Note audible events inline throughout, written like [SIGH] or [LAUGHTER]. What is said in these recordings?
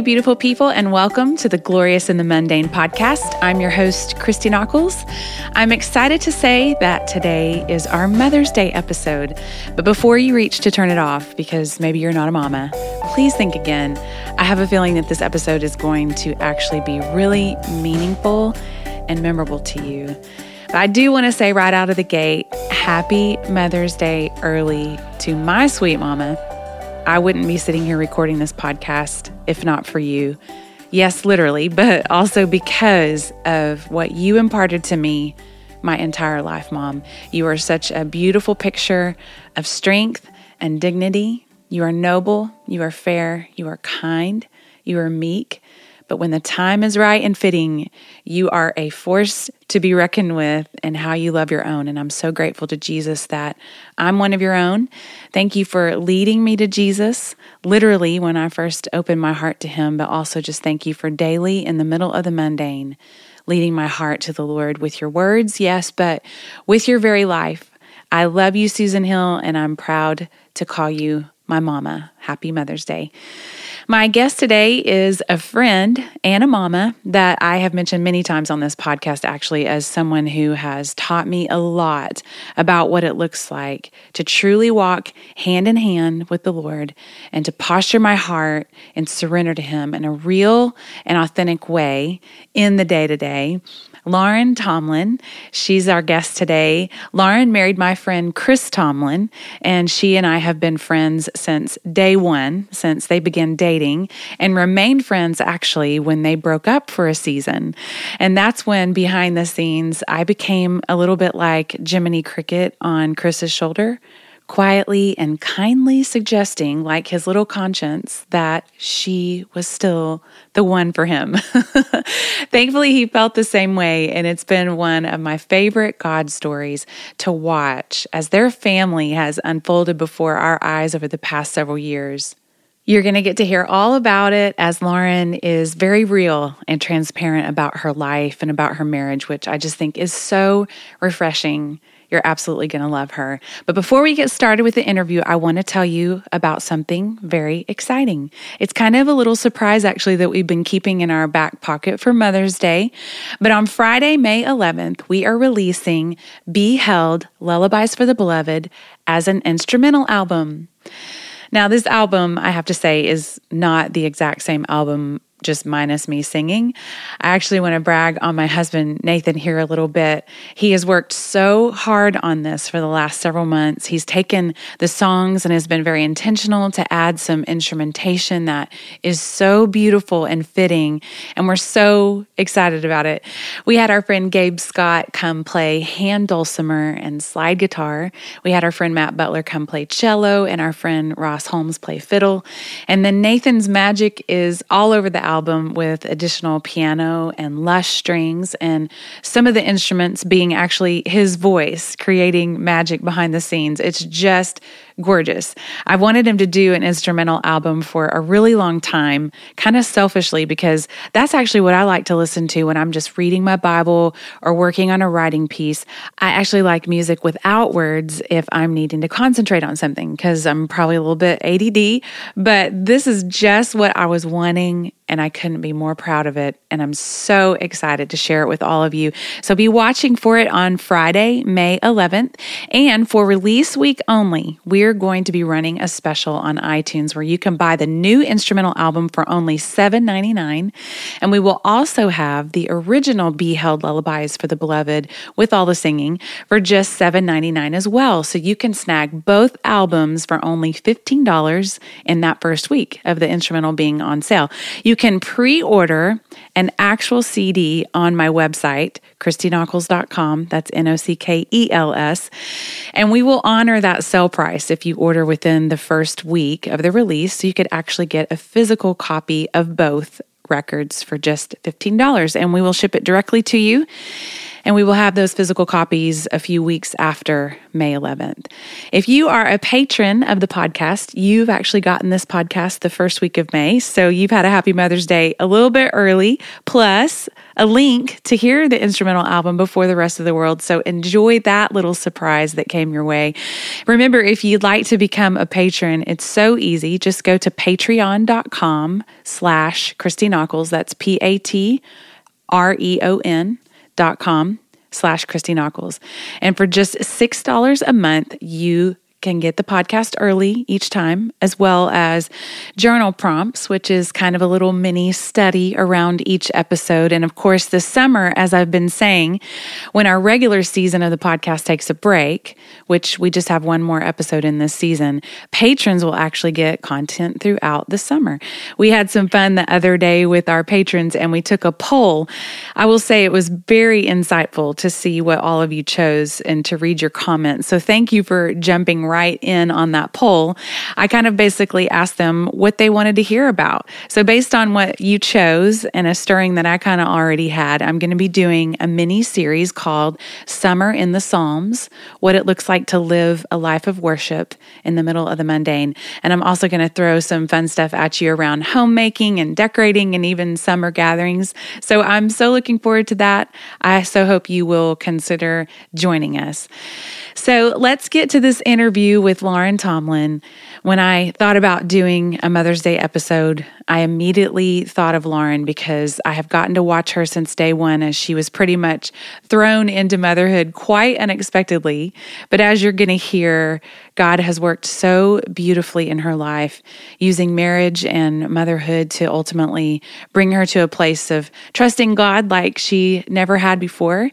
you beautiful people, and welcome to the Glorious in the Mundane podcast. I'm your host, Christy Nockels. I'm excited to say that today is our Mother's Day episode. But before you reach to turn it off, because maybe you're not a mama, please think again. I have a feeling that this episode is going to actually be really meaningful and memorable to you. But I do want to say right out of the gate, happy Mother's Day early to my sweet mama. I wouldn't be sitting here recording this podcast if not for you. Yes, literally, but also because of what you imparted to me my entire life, Mom. You are such a beautiful picture of strength and dignity. You are noble, you are fair, you are kind, you are meek, but when the time is right and fitting, you are a force to be reckoned with and how you love your own. And I'm so grateful to Jesus that I'm one of your own. Thank you for leading me to Jesus, literally when I first opened my heart to Him, but also just thank you for daily in the middle of the mundane, leading my heart to the Lord with your words, yes, but with your very life. I love you, Susan Hill, and I'm proud to call you my mama. Happy Mother's Day. My guest today is a friend and a mama that I have mentioned many times on this podcast, actually, as someone who has taught me a lot about what it looks like to truly walk hand in hand with the Lord and to posture my heart and surrender to Him in a real and authentic way in the day to day. Lauren Tomlin. She's our guest today. Lauren married my friend Chris Tomlin, and she and I have been friends since day one, since they began dating, and remained friends actually when they broke up for a season. And that's when behind the scenes, I became a little bit like Jiminy Cricket on Chris's shoulder quietly and kindly suggesting, like his little conscience, that she was still the one for him. [LAUGHS] Thankfully, he felt the same way, and it's been one of my favorite God stories to watch as their family has unfolded before our eyes over the past several years. You're going to get to hear all about it as Lauren is very real and transparent about her life and about her marriage, which I just think is so refreshing you're absolutely going to love her. But before we get started with the interview, I want to tell you about something very exciting. It's kind of a little surprise, actually, that we've been keeping in our back pocket for Mother's Day. But on Friday, May 11th, we are releasing Be Held Lullabies for the Beloved as an instrumental album. Now, this album, I have to say, is not the exact same album just minus me singing. I actually want to brag on my husband, Nathan, here a little bit. He has worked so hard on this for the last several months. He's taken the songs and has been very intentional to add some instrumentation that is so beautiful and fitting. And we're so excited about it. We had our friend Gabe Scott come play hand dulcimer and slide guitar. We had our friend Matt Butler come play cello and our friend Ross Holmes play fiddle. And then Nathan's magic is all over the album with additional piano and lush strings, and some of the instruments being actually his voice creating magic behind the scenes. It's just gorgeous. I wanted him to do an instrumental album for a really long time, kind of selfishly, because that's actually what I like to listen to when I'm just reading my Bible or working on a writing piece. I actually like music without words if I'm needing to concentrate on something, because I'm probably a little bit ADD, but this is just what I was wanting and I couldn't be more proud of it. And I'm so excited to share it with all of you. So be watching for it on Friday, May 11th. And for release week only, we're we're going to be running a special on iTunes where you can buy the new instrumental album for only $7.99. And we will also have the original Be Held Lullabies for the Beloved with all the singing for just $7.99 as well. So you can snag both albums for only $15 in that first week of the instrumental being on sale. You can pre order an actual CD on my website, ChristyNockels.com. That's N O C K E L S. And we will honor that sale price if you order within the first week of the release. So you could actually get a physical copy of both records for just $15 and we will ship it directly to you. And we will have those physical copies a few weeks after May 11th. If you are a patron of the podcast, you've actually gotten this podcast the first week of May. So you've had a happy Mother's Day a little bit early, plus a link to hear the instrumental album before the rest of the world. So enjoy that little surprise that came your way. Remember, if you'd like to become a patron, it's so easy. Just go to patreon.com slash Christy Nockels. That's P-A-T R-E-O-N dot com slash Christy Nockels. And for just $6 a month, you can get the podcast early each time, as well as journal prompts, which is kind of a little mini study around each episode. And of course, this summer, as I've been saying, when our regular season of the podcast takes a break, which we just have one more episode in this season, patrons will actually get content throughout the summer. We had some fun the other day with our patrons and we took a poll. I will say it was very insightful to see what all of you chose and to read your comments. So thank you for jumping right in on that poll, I kind of basically asked them what they wanted to hear about. So, based on what you chose and a stirring that I kind of already had, I'm going to be doing a mini series called Summer in the Psalms What It Looks Like to Live a Life of Worship in the Middle of the Mundane. And I'm also going to throw some fun stuff at you around homemaking and decorating and even summer gatherings. So, I'm so looking forward to that. I so hope you will consider joining us. So, let's get to this interview interview with Lauren Tomlin, when I thought about doing a Mother's Day episode, I immediately thought of Lauren because I have gotten to watch her since day one as she was pretty much thrown into motherhood quite unexpectedly. But as you're going to hear, God has worked so beautifully in her life, using marriage and motherhood to ultimately bring her to a place of trusting God like she never had before.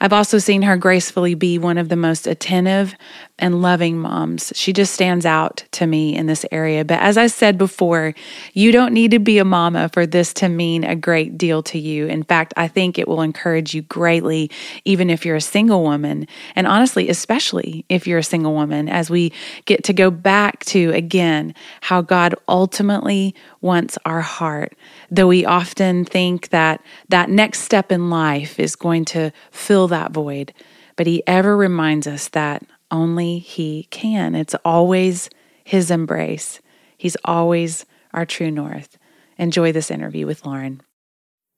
I've also seen her gracefully be one of the most attentive and loving moms. She just stands out to me in this area. But as I said before, you don't need to be a mama for this to mean a great deal to you. In fact, I think it will encourage you greatly, even if you're a single woman. And honestly, especially if you're a single woman, as we get to go back to again how God ultimately wants our heart. Though we often think that that next step in life is going to fill that void, but He ever reminds us that only He can. It's always His embrace. He's always our true north. Enjoy this interview with Lauren.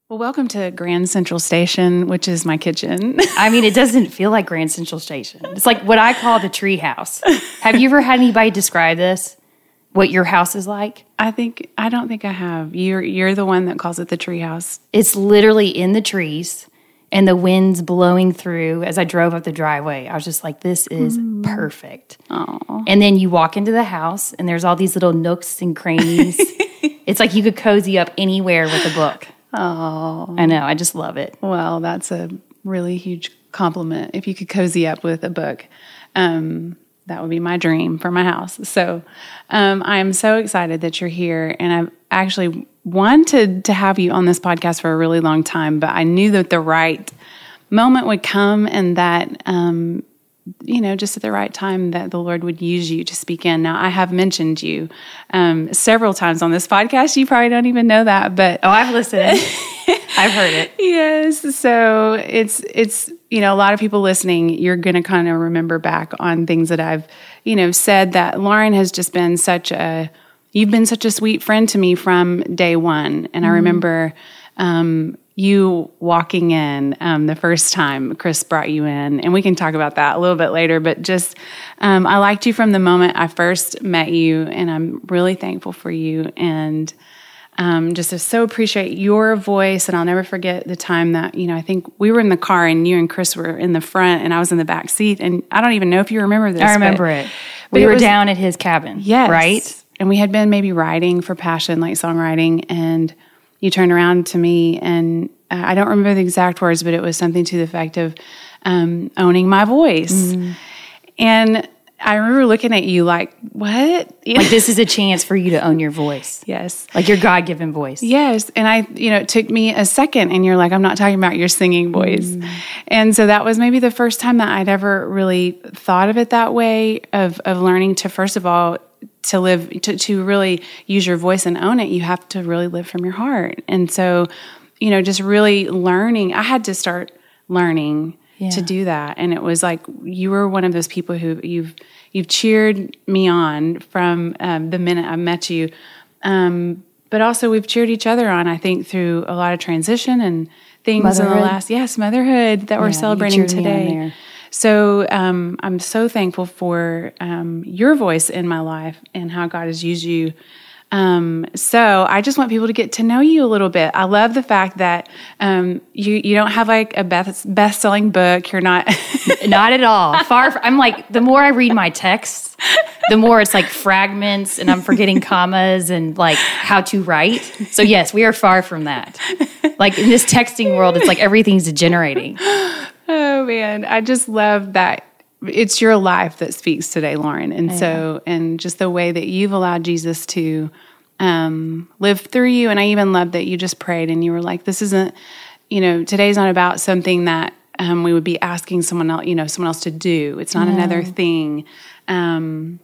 Well, welcome to Grand Central Station, which is my kitchen. I mean, it doesn't feel like Grand Central Station. It's like what I call the tree house. Have you ever had anybody describe this? What your house is like? I think I don't think I have. You're you're the one that calls it the tree house. It's literally in the trees and the winds blowing through as I drove up the driveway. I was just like, this is mm. perfect. Aww. And then you walk into the house and there's all these little nooks and crannies. [LAUGHS] it's like you could cozy up anywhere with a book. Oh. I know. I just love it. Well, that's a really huge compliment. If you could cozy up with a book, um, that would be my dream for my house. So um, I am so excited that you're here. And I've actually wanted to have you on this podcast for a really long time, but I knew that the right moment would come and that, um, you know, just at the right time that the Lord would use you to speak in. Now, I have mentioned you um, several times on this podcast. You probably don't even know that, but oh, I've listened. [LAUGHS] I've heard it. Yes. So it's it's you know a lot of people listening. You're going to kind of remember back on things that I've you know said that Lauren has just been such a you've been such a sweet friend to me from day one. And mm I mm-hmm. remember um, you walking in um, the first time Chris brought you in, and we can talk about that a little bit later. But just, um, I liked you from the moment I first met you, and I'm really thankful for you. And um, just to so appreciate your voice. And I'll never forget the time that, you know, I think we were in the car and you and Chris were in the front and I was in the back seat. And I don't even know if you remember this. I remember but, it. We were was, down at his cabin. Yes. Right? and we had been maybe writing for passion, like songwriting, and you turned around to me, and uh, I don't remember the exact words, but it was something to the effect of um, owning my voice. Mm. And I remember looking at you like, what? [LAUGHS] Like this is a chance for you to own your voice. Yes. Like your God given voice. Yes. And I, you know, it took me a second and you're like, I'm not talking about your singing voice. Mm. And so that was maybe the first time that I'd ever really thought of it that way of, of learning to, first of all, to live to, to really use your voice and own it you have to really live from your heart and so you know just really learning i had to start learning Yeah. to do that. And it was like you were one of those people who you've you've cheered me on from um, the minute I met you. Um, but also we've cheered each other on, I think, through a lot of transition and things in the last yes, motherhood that we're you celebrating today. So um, I'm so thankful for um, your voice in my life and how God has used you. Um, so I just want people to get to know you a little bit. I love the fact that um, you you don't have like a best best selling book. You're not. [LAUGHS] Not at all. Far. From, I'm like the more I read my texts, the more it's like fragments, and I'm forgetting commas and like how to write. So yes, we are far from that. Like in this texting world, it's like everything's degenerating. [GASPS] Oh man, I just love that it's your life that speaks today, Lauren. And so, and just the way that you've allowed Jesus to um, live through you. And I even love that you just prayed and you were like, this isn't, you know, today's not about something that um, we would be asking someone else, you know, someone else to do. It's not another thing. Um,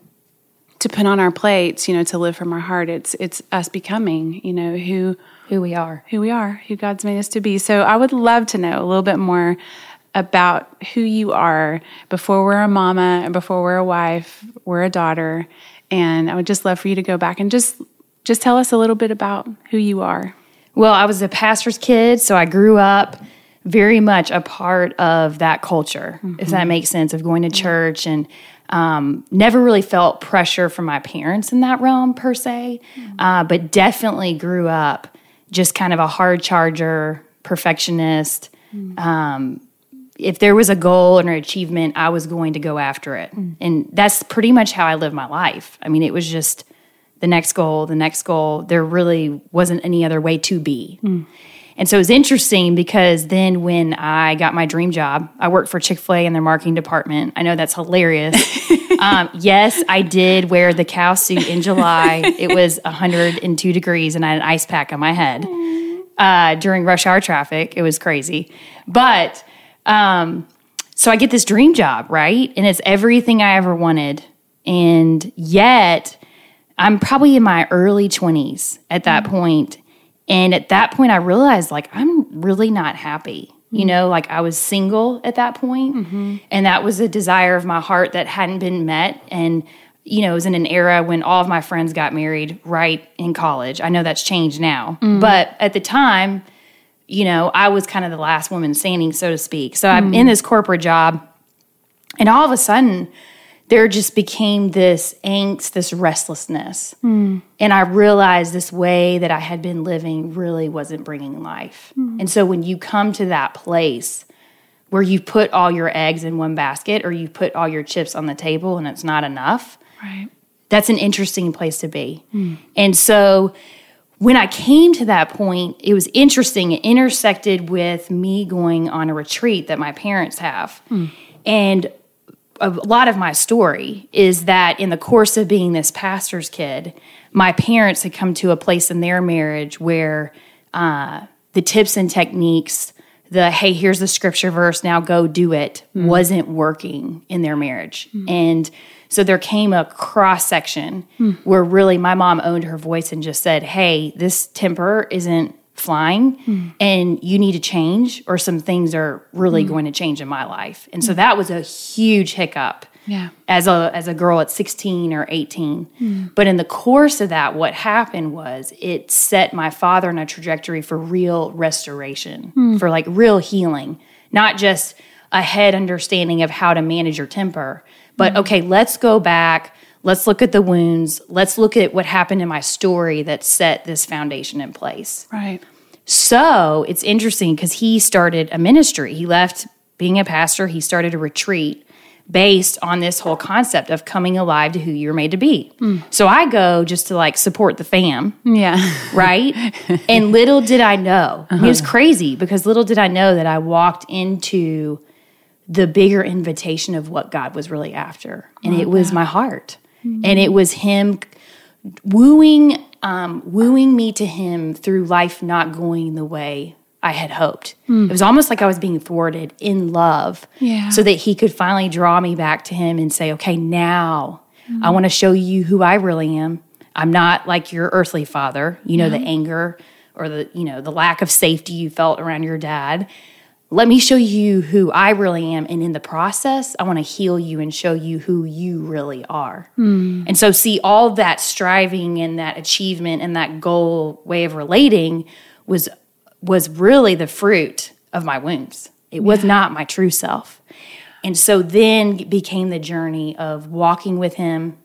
to put on our plates, you know, to live from our heart. It's it's us becoming, you know, who Who we are. who we are, who God's made us to be. So I would love to know a little bit more about who you are before we're a mama and before we're a wife, we're a daughter. And I would just love for you to go back and just just tell us a little bit about who you are. Well, I was a pastor's kid, so I grew up very much a part of that culture, if that makes sense, of going to church and um, never really felt pressure from my parents in that realm per se, uh, but definitely grew up just kind of a hard charger, perfectionist. Um, if there was a goal or an achievement, I was going to go after it. And that's pretty much how I lived my life. I mean, it was just the next goal, the next goal. There really wasn't any other way to be. And so it was interesting because then when I got my dream job, I worked for Chick fil A in their marketing department. I know that's hilarious. [LAUGHS] um, yes, I did wear the cow suit in July. It was 102 degrees and I had an ice pack on my head uh, during rush hour traffic. It was crazy. But um, so I get this dream job, right? And it's everything I ever wanted. And yet, I'm probably in my early 20s at that mm-hmm. point. And at that point, I realized like I'm really not happy. You mm-hmm. know, like I was single at that point, mm-hmm. and that was a desire of my heart that hadn't been met. And, you know, it was in an era when all of my friends got married right in college. I know that's changed now. But at the time, you know, I was kind of the last woman standing, so to speak. So I'm mm. in this corporate job, and all of a sudden, there just became this angst, this restlessness. Mm. And I realized this way that I had been living really wasn't bringing life. Mm. And so when you come to that place where you put all your eggs in one basket or you put all your chips on the table and it's not enough, Right. that's an interesting place to be. And so when I came to that point, it was interesting. It intersected with me going on a retreat that my parents have. Hmm. And a lot of my story is that in the course of being this pastor's kid, my parents had come to a place in their marriage where uh, the tips and techniques, the hey, here's the scripture verse, now go do it, hmm. wasn't working in their marriage. Hmm. And so there came a cross section where really my mom owned her voice and just said, hey, this temper isn't flying and you need to change or some things are really mm. going to change in my life. And so that was a huge hiccup Yeah. as a as a girl at 16 or 18. Mm. But in the course of that what happened was it set my father on a trajectory for real restoration, hmm. for like real healing, not just a head understanding of how to manage your temper, but mm-hmm. okay, let's go back Let's look at the wounds. Let's look at what happened in my story that set this foundation in place. Right. So it's interesting because he started a ministry. He left being a pastor, he started a retreat based on this whole concept of coming alive to who you're made to be. Mm. So I go just to like support the fam, Yeah. right? [LAUGHS] and little did I know, it was uh-huh. crazy because little did I know that I walked into the bigger invitation of what God was really after. And oh, it was my heart. Mm-hmm. And it was him wooing um, wooing me to him through life not going the way I had hoped. Mm. It was almost like I was being thwarted in love, Yeah. so that he could finally draw me back to him and say, "Okay, now mm-hmm. I want to show you who I really am. I'm not like your earthly father. You know the anger or the you know the lack of safety you felt around your dad. Let me show you who I really am. And in the process, I want to heal you and show you who you really are. Mm. And so, see, all that striving and that achievement and that goal way of relating was was really the fruit of my wounds. It was yeah. not my true self. And so then became the journey of walking with him,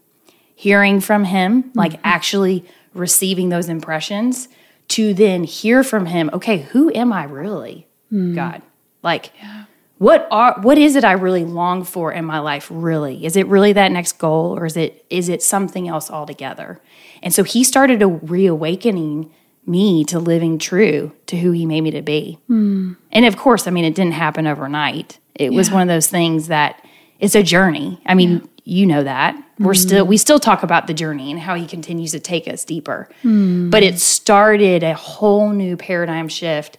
hearing from him, mm-hmm. like actually receiving those impressions, to then hear from him, okay, who am I really, mm. God? Like, yeah. what are what is it I really long for in my life? Really, is it really that next goal, or is it is it something else altogether? And so he started a reawakening me to living true to who he made me to be. Mm. And of course, I mean, it didn't happen overnight. It yeah. was one of those things that it's a journey. I mean, yeah. you know that. We're mm. still we still talk about the journey and how he continues to take us deeper. Mm. But it started a whole new paradigm shift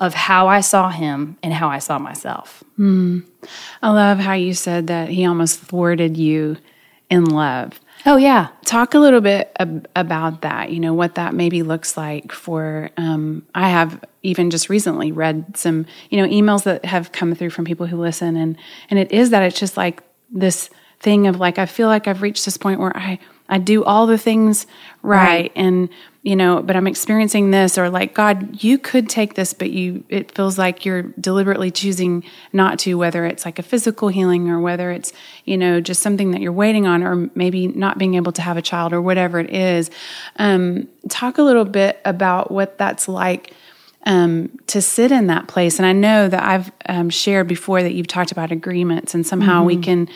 of how I saw him and how I saw myself. Mm. I love how you said that he almost thwarted you in love. Oh, yeah. Talk a little bit ab- about that, you know, what that maybe looks like for. Um, I have even just recently read some, you know, emails that have come through from people who listen, and, and it is that it's just like this thing of like, I feel like I've reached this point where I, I do all the things right, right. and you know, but I'm experiencing this or like God, you could take this but you it feels like you're deliberately choosing not to whether it's like a physical healing or whether it's, you know, just something that you're waiting on or maybe not being able to have a child or whatever it is. Um, talk a little bit about what that's like um, to sit in that place. And I know that I've um, shared before that you've talked about agreements, and somehow mm-hmm. we can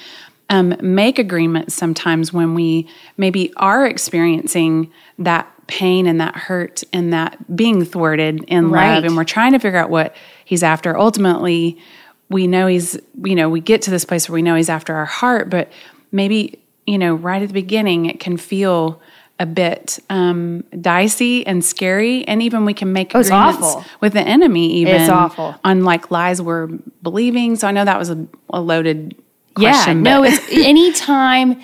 um, make agreements sometimes when we maybe are experiencing that pain and that hurt and that being thwarted in right. love and we're trying to figure out what he's after ultimately we know he's you know we get to this place where we know he's after our heart but maybe you know right at the beginning it can feel a bit um, dicey and scary, and even we can make oh, agreements with the enemy. Even it's awful on like lies we're believing. So I know that was a, a loaded question. Yeah, no, it's [LAUGHS] anytime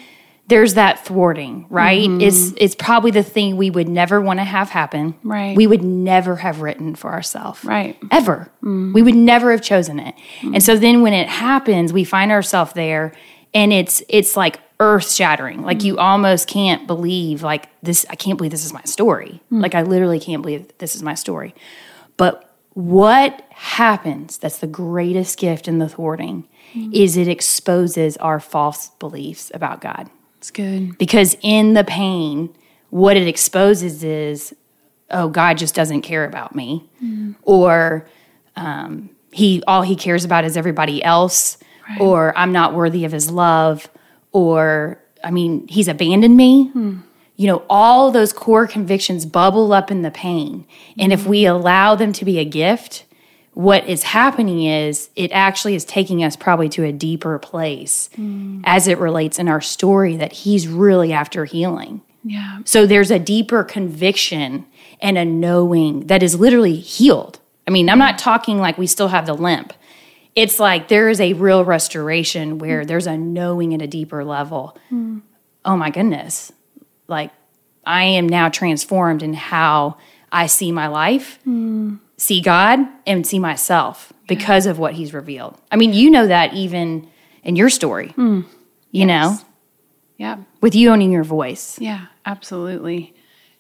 there's that thwarting, right? Mm-hmm. It's it's probably the thing we would never want to have happen. Right. We would never have written for ourselves. Right. Ever. Mm-hmm. We would never have chosen it. Mm-hmm. And so then when it happens, we find ourselves there and it's it's like earth shattering. Like you almost can't believe like this I can't believe this is my story. Mm. Like I literally can't believe this is my story. But what happens that's the greatest gift in the thwarting mm. is it exposes our false beliefs about God. It's good. Because in the pain, what it exposes is, oh, God just doesn't care about me. Mm. Or um, he all he cares about is everybody else. Right. Or I'm not worthy of his love. Or I mean, he's abandoned me. Mm. You know, all those core convictions bubble up in the pain. And if we allow them to be a gift, what is happening is it actually is taking us probably to a deeper place mm. as it relates in our story that he's really after healing. Yeah. So there's a deeper conviction and a knowing that is literally healed. I mean, I'm not talking like we still have the limp. It's like there is a real restoration where mm. there's a knowing at a deeper level. Mm. Oh my goodness. Like I am now transformed in how I see my life. See God and see myself because of what he's revealed. I mean, you know that even in your story, mm. you yes. know? Yeah. With you owning your voice. Yeah, absolutely.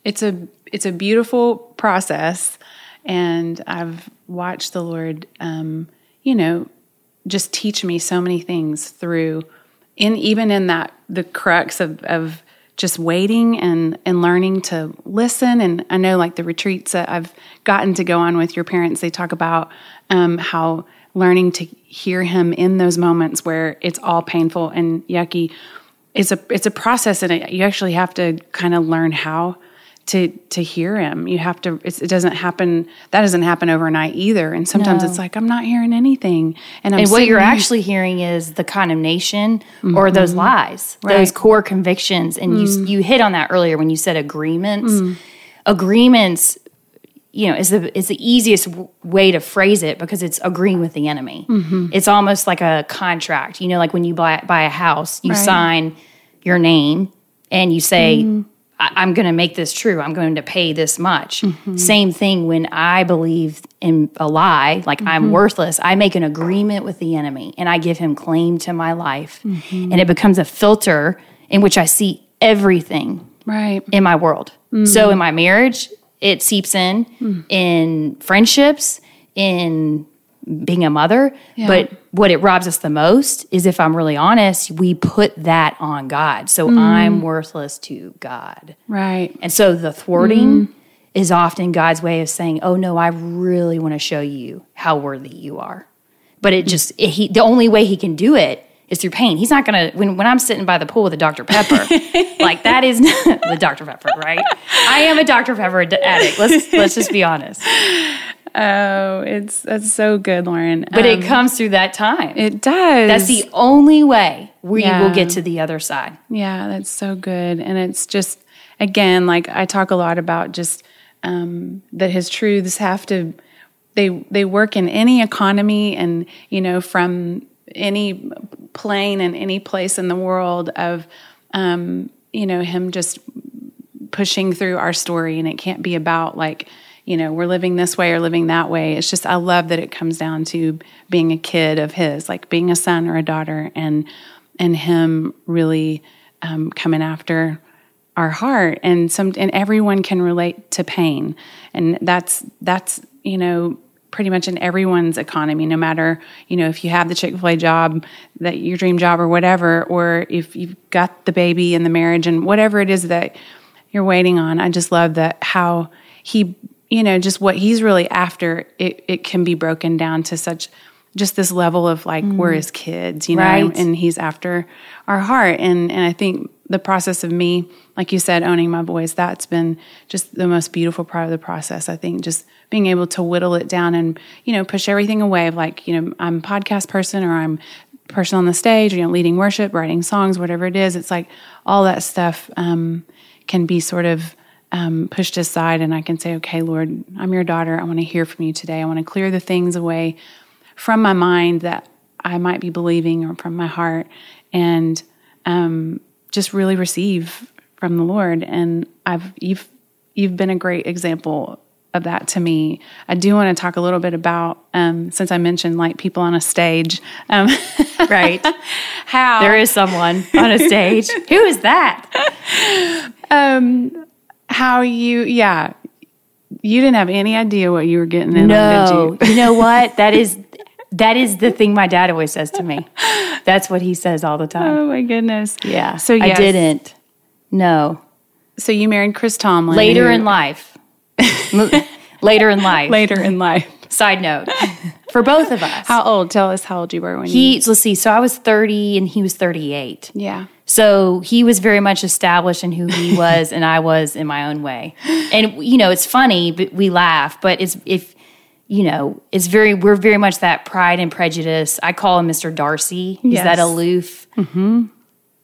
It's a it's a beautiful process and I've watched the Lord um, you know, just teach me so many things through in even in that the crux of, of just waiting and and learning to listen. And i know like the retreats that i've gotten to go on with your parents they talk about um, how learning to hear him in those moments where it's all painful and yucky it's a it's a process and it, you actually have to kind of learn how to to hear him. You have to. it doesn't happen. That doesn't happen overnight either. And sometimes no. it's like I'm not hearing anything. And, and what you're actually hearing is the condemnation mm-hmm. or those lies, right. those core convictions. And mm. you you hit on that earlier when you said agreements. Mm. Agreements, you know, is the is the easiest w- way to phrase it because it's agreeing with the enemy. Mm-hmm. It's almost like a contract. You know, like when you buy buy a house, you right. sign your name and you say. Mm I, am going to make this true. I'm going to pay this much. Mm-hmm. Same thing when I believe in a lie, like mm-hmm. I'm worthless. I make an agreement with the enemy and I give him claim to my life. Mm-hmm. And it becomes a filter in which I see everything right. in my world. Mm. So in my marriage, it seeps in, mm. in friendships, in being a mother. Yeah. But what it robs us the most is if I'm really honest, we put that on God. So mm. I'm worthless to God. Right. And so the thwarting mm. is often God's way of saying, "Oh no, I really want to show you how worthy you are." But it just it, he the only way he can do it is through pain. He's not gonna when when I'm sitting by the pool with a Dr. Pepper, [LAUGHS] like that is not [LAUGHS] the Dr. Pepper, right? I am a Dr. Pepper addict. Let's let's just be honest. Oh, it's that's so good, Lauren. But um, it comes through that time. It does. That's the only way we yeah. will get to the other side. Yeah, that's so good. And it's just again, like I talk a lot about just um, that his truths have to they they work in any economy and you know from any plane in any place in the world of um, you know him just pushing through our story and it can't be about like you know, we're living this way or living that way. It's just, I love that it comes down to being a kid of his, like being a son or a daughter, and and him really um, coming after our heart. And some, and everyone can relate to pain, and that's that's you know pretty much in everyone's economy, no matter, you know, if you have the Chick fil A job, that your dream job or whatever, or if you've got the baby and the marriage and whatever it is that you're waiting on. I just love that how he you know, just what he's really after, it, it can be broken down to such just this level of like mm. we're his kids, you know, right. and he's after our heart. And and I think the process of me, like you said, owning my voice, that's been just the most beautiful part of the process. I think just being able to whittle it down and, you know, push everything away of like, you know, I'm a podcast person or I'm person on the stage, or, you know, leading worship, writing songs, whatever it is. It's like all that stuff um, can be sort of um, pushed aside and I can say, okay, Lord, I'm your daughter. I want to hear from you today. I want to clear the things away from my mind that I might be believing or from my heart and um, just really receive from the Lord. And I've, you've, you've been a great example of that to me. I do want to talk a little bit about, um, since I mentioned like people on a stage. Um, [LAUGHS] right. How there is someone on a stage. [LAUGHS] Who is that? Um, how you, yeah, you didn't have any idea what you were getting in. No, you? you know what? That is [LAUGHS] that is the thing my dad always says to me. That's what he says all the time. Oh my goodness. Yeah. So yes. I didn't. No. So you married Chris Tomlin later in life. [LAUGHS] later in life. Later in life. Side note for both of us. How old? Tell us how old you were when he. You... Let's see. So I was thirty and he was thirty-eight. Yeah. So he was very much established in who he [LAUGHS] was, and I was in my own way. And you know, it's funny, but we laugh. But it's if you know, it's very we're very much that pride and prejudice. I call him Mr. Darcy. He's yes. that aloof, mm-hmm.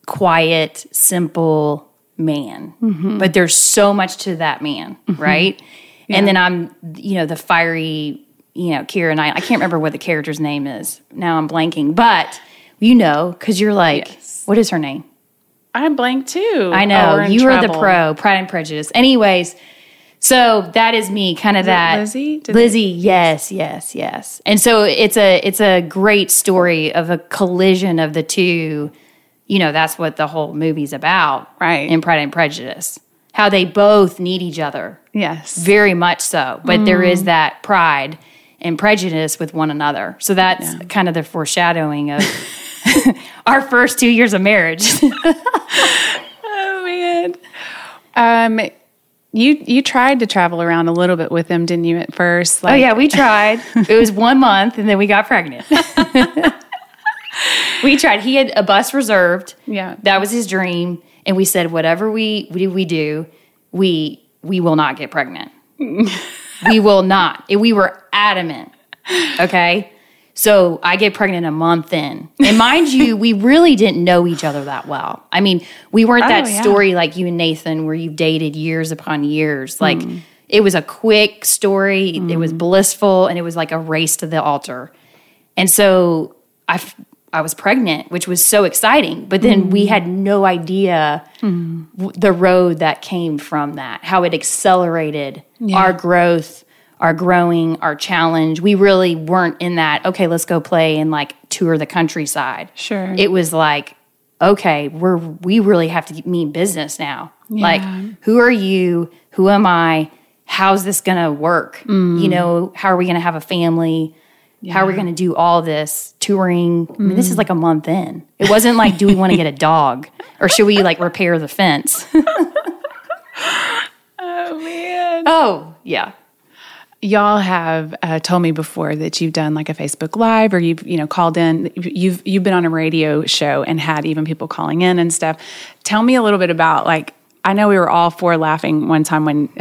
quiet, simple man. Mm-hmm. But there's so much to that man, mm-hmm. right? Yeah. And then I'm, you know, the fiery, you know, Keira Knight. I I can't remember what the character's name is. Now I'm blanking, but you know, because you're like, yes. what is her name? I'm blank too. I know. Oh, you are the pro, Pride and Prejudice. Anyways, so that is me, kind of that Lizzie. Did Lizzie, yes, yes, yes. And so it's a it's a great story of a collision of the two. You know, that's what the whole movie's about, right? In Pride and Prejudice, how they both need each other. Yes, very much so. But mm. there is that pride and prejudice with one another. So that's yeah. kind of the foreshadowing of. [LAUGHS] our first two years of marriage. [LAUGHS] oh man. Um, you you tried to travel around a little bit with him, didn't you? At first, like- oh yeah, we tried. [LAUGHS] it was one month, and then we got pregnant. [LAUGHS] we tried. He had a bus reserved. Yeah, that was his dream, and we said, whatever we we, we do, we we will not get pregnant. we will not. And we were adamant. Okay. So I get pregnant a month in. And mind you, we really didn't know each other that well. I mean, we weren't oh, that yeah. story like you and Nathan where you've dated years upon years. Like mm. it was a quick story, mm. it was blissful, and it was like a race to the altar. And so I I was pregnant, which was so exciting. But then mm. we had no idea mm. w- the road that came from that, how it accelerated yeah. our growth, our growing, our challenge. We really weren't in that, okay, let's go play and like tour the countryside. Sure. It was like, okay, we're we really have to mean business now. Yeah. Like, who are you? Who am I? How's this gonna work? Mm. You know, how are we gonna have a family? Yeah. How are we going to do all this touring? Mm. I mean, this is mm. like a month in. It wasn't like, do we want to get a dog or should we like repair the fence? [LAUGHS] oh, man. Oh, yeah y'all have uh, told me before that you've done like a Facebook Live or you've you know called in. You've you've been on a radio show and had even people calling in and stuff. Tell me a little bit about like I know we were all four laughing one time when. [LAUGHS]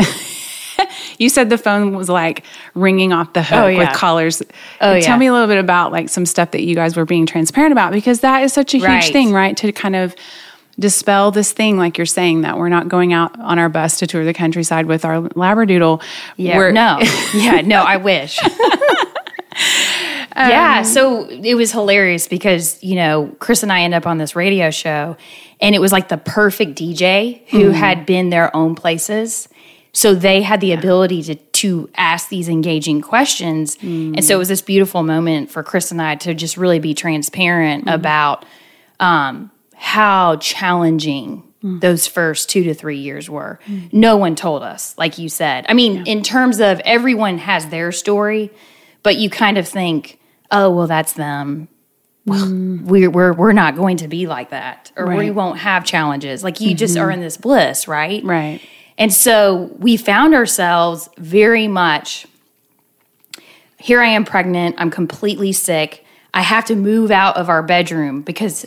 you said the phone was like ringing off the hook oh, yeah. with callers. Oh, Tell yeah. me a little bit about like some stuff that you guys were being transparent about because that is such a huge right. thing, right? To kind of dispel this thing, like you're saying, that we're not going out on our bus to tour the countryside with our labradoodle. Yeah, we're, no, [LAUGHS] yeah, no, I wish. [LAUGHS] Um, yeah, so it was hilarious because you know Chris and I end up on this radio show, and it was like the perfect DJ who mm. had been their own places, so they had the ability to to ask these engaging questions, mm. and so it was this beautiful moment for Chris and I to just really be transparent mm. about um, how challenging mm. those first two to three years were. Mm. No one told us, like you said. I mean, yeah. in terms of everyone has their story, but you kind of think, oh, well, that's them. Well, mm. we're, we're, we're not going to be like that, or right. we won't have challenges. Like you mm-hmm. just are in this bliss, right? Right. And so we found ourselves very much here I am pregnant, I'm completely sick. I have to move out of our bedroom because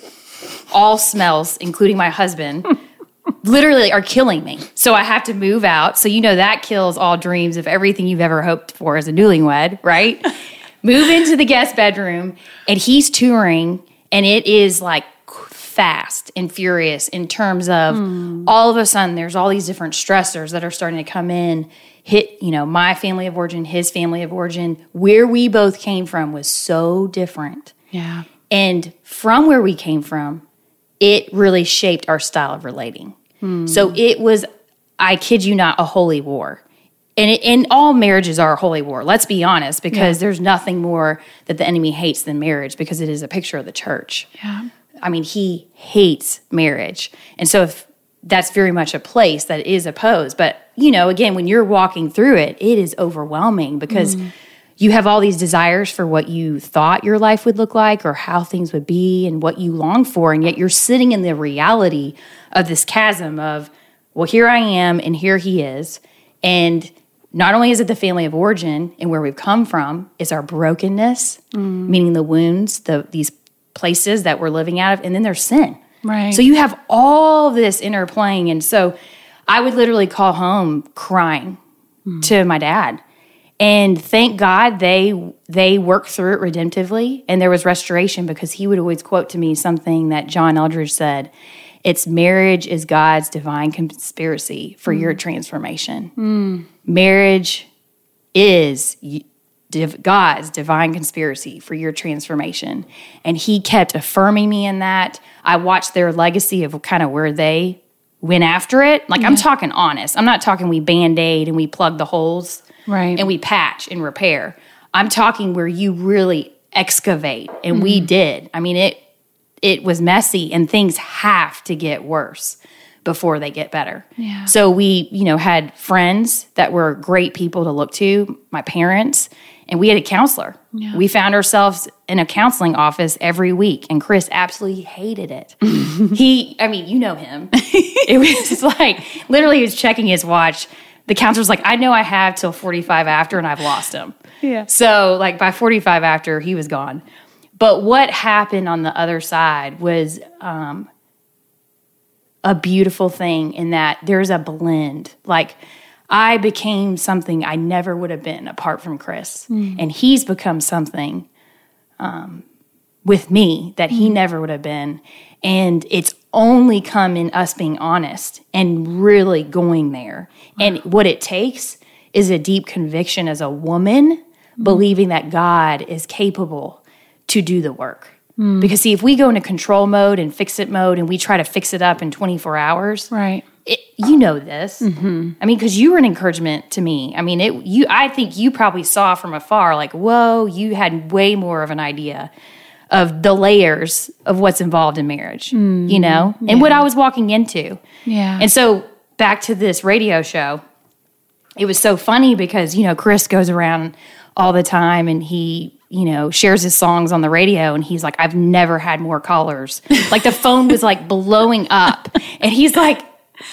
all smells, including my husband, [LAUGHS] literally are killing me. So I have to move out. So you know that kills all dreams of everything you've ever hoped for as a newlywed, right? [LAUGHS] move into the guest bedroom, and he's touring, and it is like fast and furious in terms of mm. all of a sudden there's all these different stressors that are starting to come in hit you know my family of origin his family of origin where we both came from was so different yeah and from where we came from, it really shaped our style of relating. Hmm. So it was, I kid you not, a holy war. And, it, and all marriages are a holy war. Let's be honest, because yeah. there's nothing more that the enemy hates than marriage, because it is a picture of the church. Yeah. I mean, he hates marriage, and so if that's very much a place that is opposed. But you know, again, when you're walking through it, it is overwhelming because. Mm you have all these desires for what you thought your life would look like or how things would be and what you long for and yet you're sitting in the reality of this chasm of well here i am and here he is. And not only is it the family of origin and where we've come from it's our brokenness mm. meaning the wounds the these places that we're living out of and then there's sin. Right. So you have all this interplaying. And so i would literally call home crying mm. to my dad and thank God they they worked through it redemptively and there was restoration because he would always quote to me something that John Eldredge said. It's marriage is God's divine conspiracy for mm. your transformation. Mm. Marriage is God's divine conspiracy for your transformation. And he kept affirming me in that. I watched their legacy of kind of where they went after it. Like, yeah. I'm talking honest. I'm not talking we band aid and we plug the holes right. and we patch and repair. I'm talking where you really excavate and mm we did. I mean it it was messy and things have to get worse before they get better. Yeah. so we you know had friends that were great people to look to my parents and we had a counselor. Yeah. we found ourselves in a counseling office every week and chris absolutely hated it. [LAUGHS] He i mean you know him. [LAUGHS] It was like literally he was checking his watch the counselor's like, I know I have till 45 after and I've lost him. Yeah. So, like, by 45 after, he was gone. But what happened on the other side was um, a beautiful thing in that there's a blend. Like, I became something I never would have been apart from Chris. Mm. And he's become something um, with me that he mm. never would have been. And it's only come in us being honest and really going there. And what it takes is a deep conviction as a woman, mm-hmm. believing that God is capable to do the work. Because see, if we go into control mode and fix it mode and we try to fix it up in 24 hours, Right. it, you know this. I mean, because you were an encouragement to me. I mean, it. You, I think you probably saw from afar, like, whoa, you had way more of an idea of the layers of what's involved in marriage, mm, you know, and what I was walking into. Yeah. And so back to this radio show, it was so funny because you know Chris goes around all the time and he you know shares his songs on the radio and he's like I've never had more callers. like the phone was like blowing up and he's like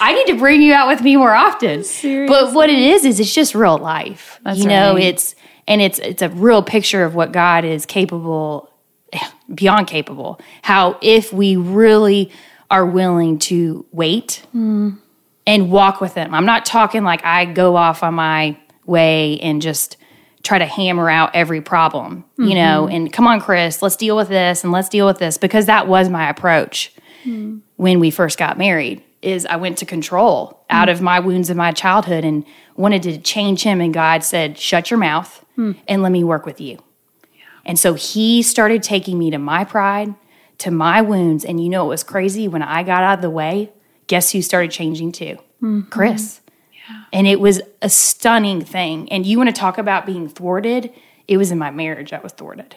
I need to bring you out with me more often. But what it is is it's just real life. That's you know, right. it's and it's it's a real picture of what God is capable beyond capable. How if we really are willing to wait and walk with him. I'm not talking like I go off on my way and just try to hammer out every problem, you know, mm-hmm. and come on, Chris, let's deal with this and let's deal with this because that was my approach mm-hmm. when we first got married is I went to control out of mm-hmm. my wounds of my childhood and wanted to change him and God said, "Shut your mouth mm. and let me work with you." And so he started taking me to my pride, to my wounds. And you know, it was crazy when I got out of the way. Guess who started changing too? Mm-hmm. Chris. Yeah. And it was a stunning thing. And you want to talk about being thwarted? It was in my marriage I was thwarted.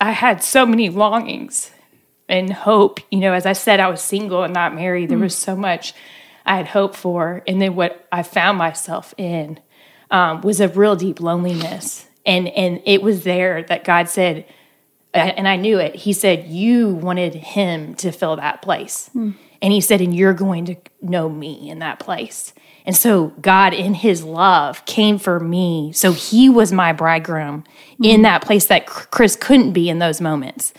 I had so many longings and hope. You know, as I said, I was single and not married. There mm. was so much I had hoped for. And then what I found myself in um, was a real deep loneliness. And, and it was there that God said, and I knew it. He said, You wanted him to fill that place. And he said, And you're going to know me in that place. And so God, in his love, came for me. So he was my bridegroom in that place that Chris couldn't be in those moments.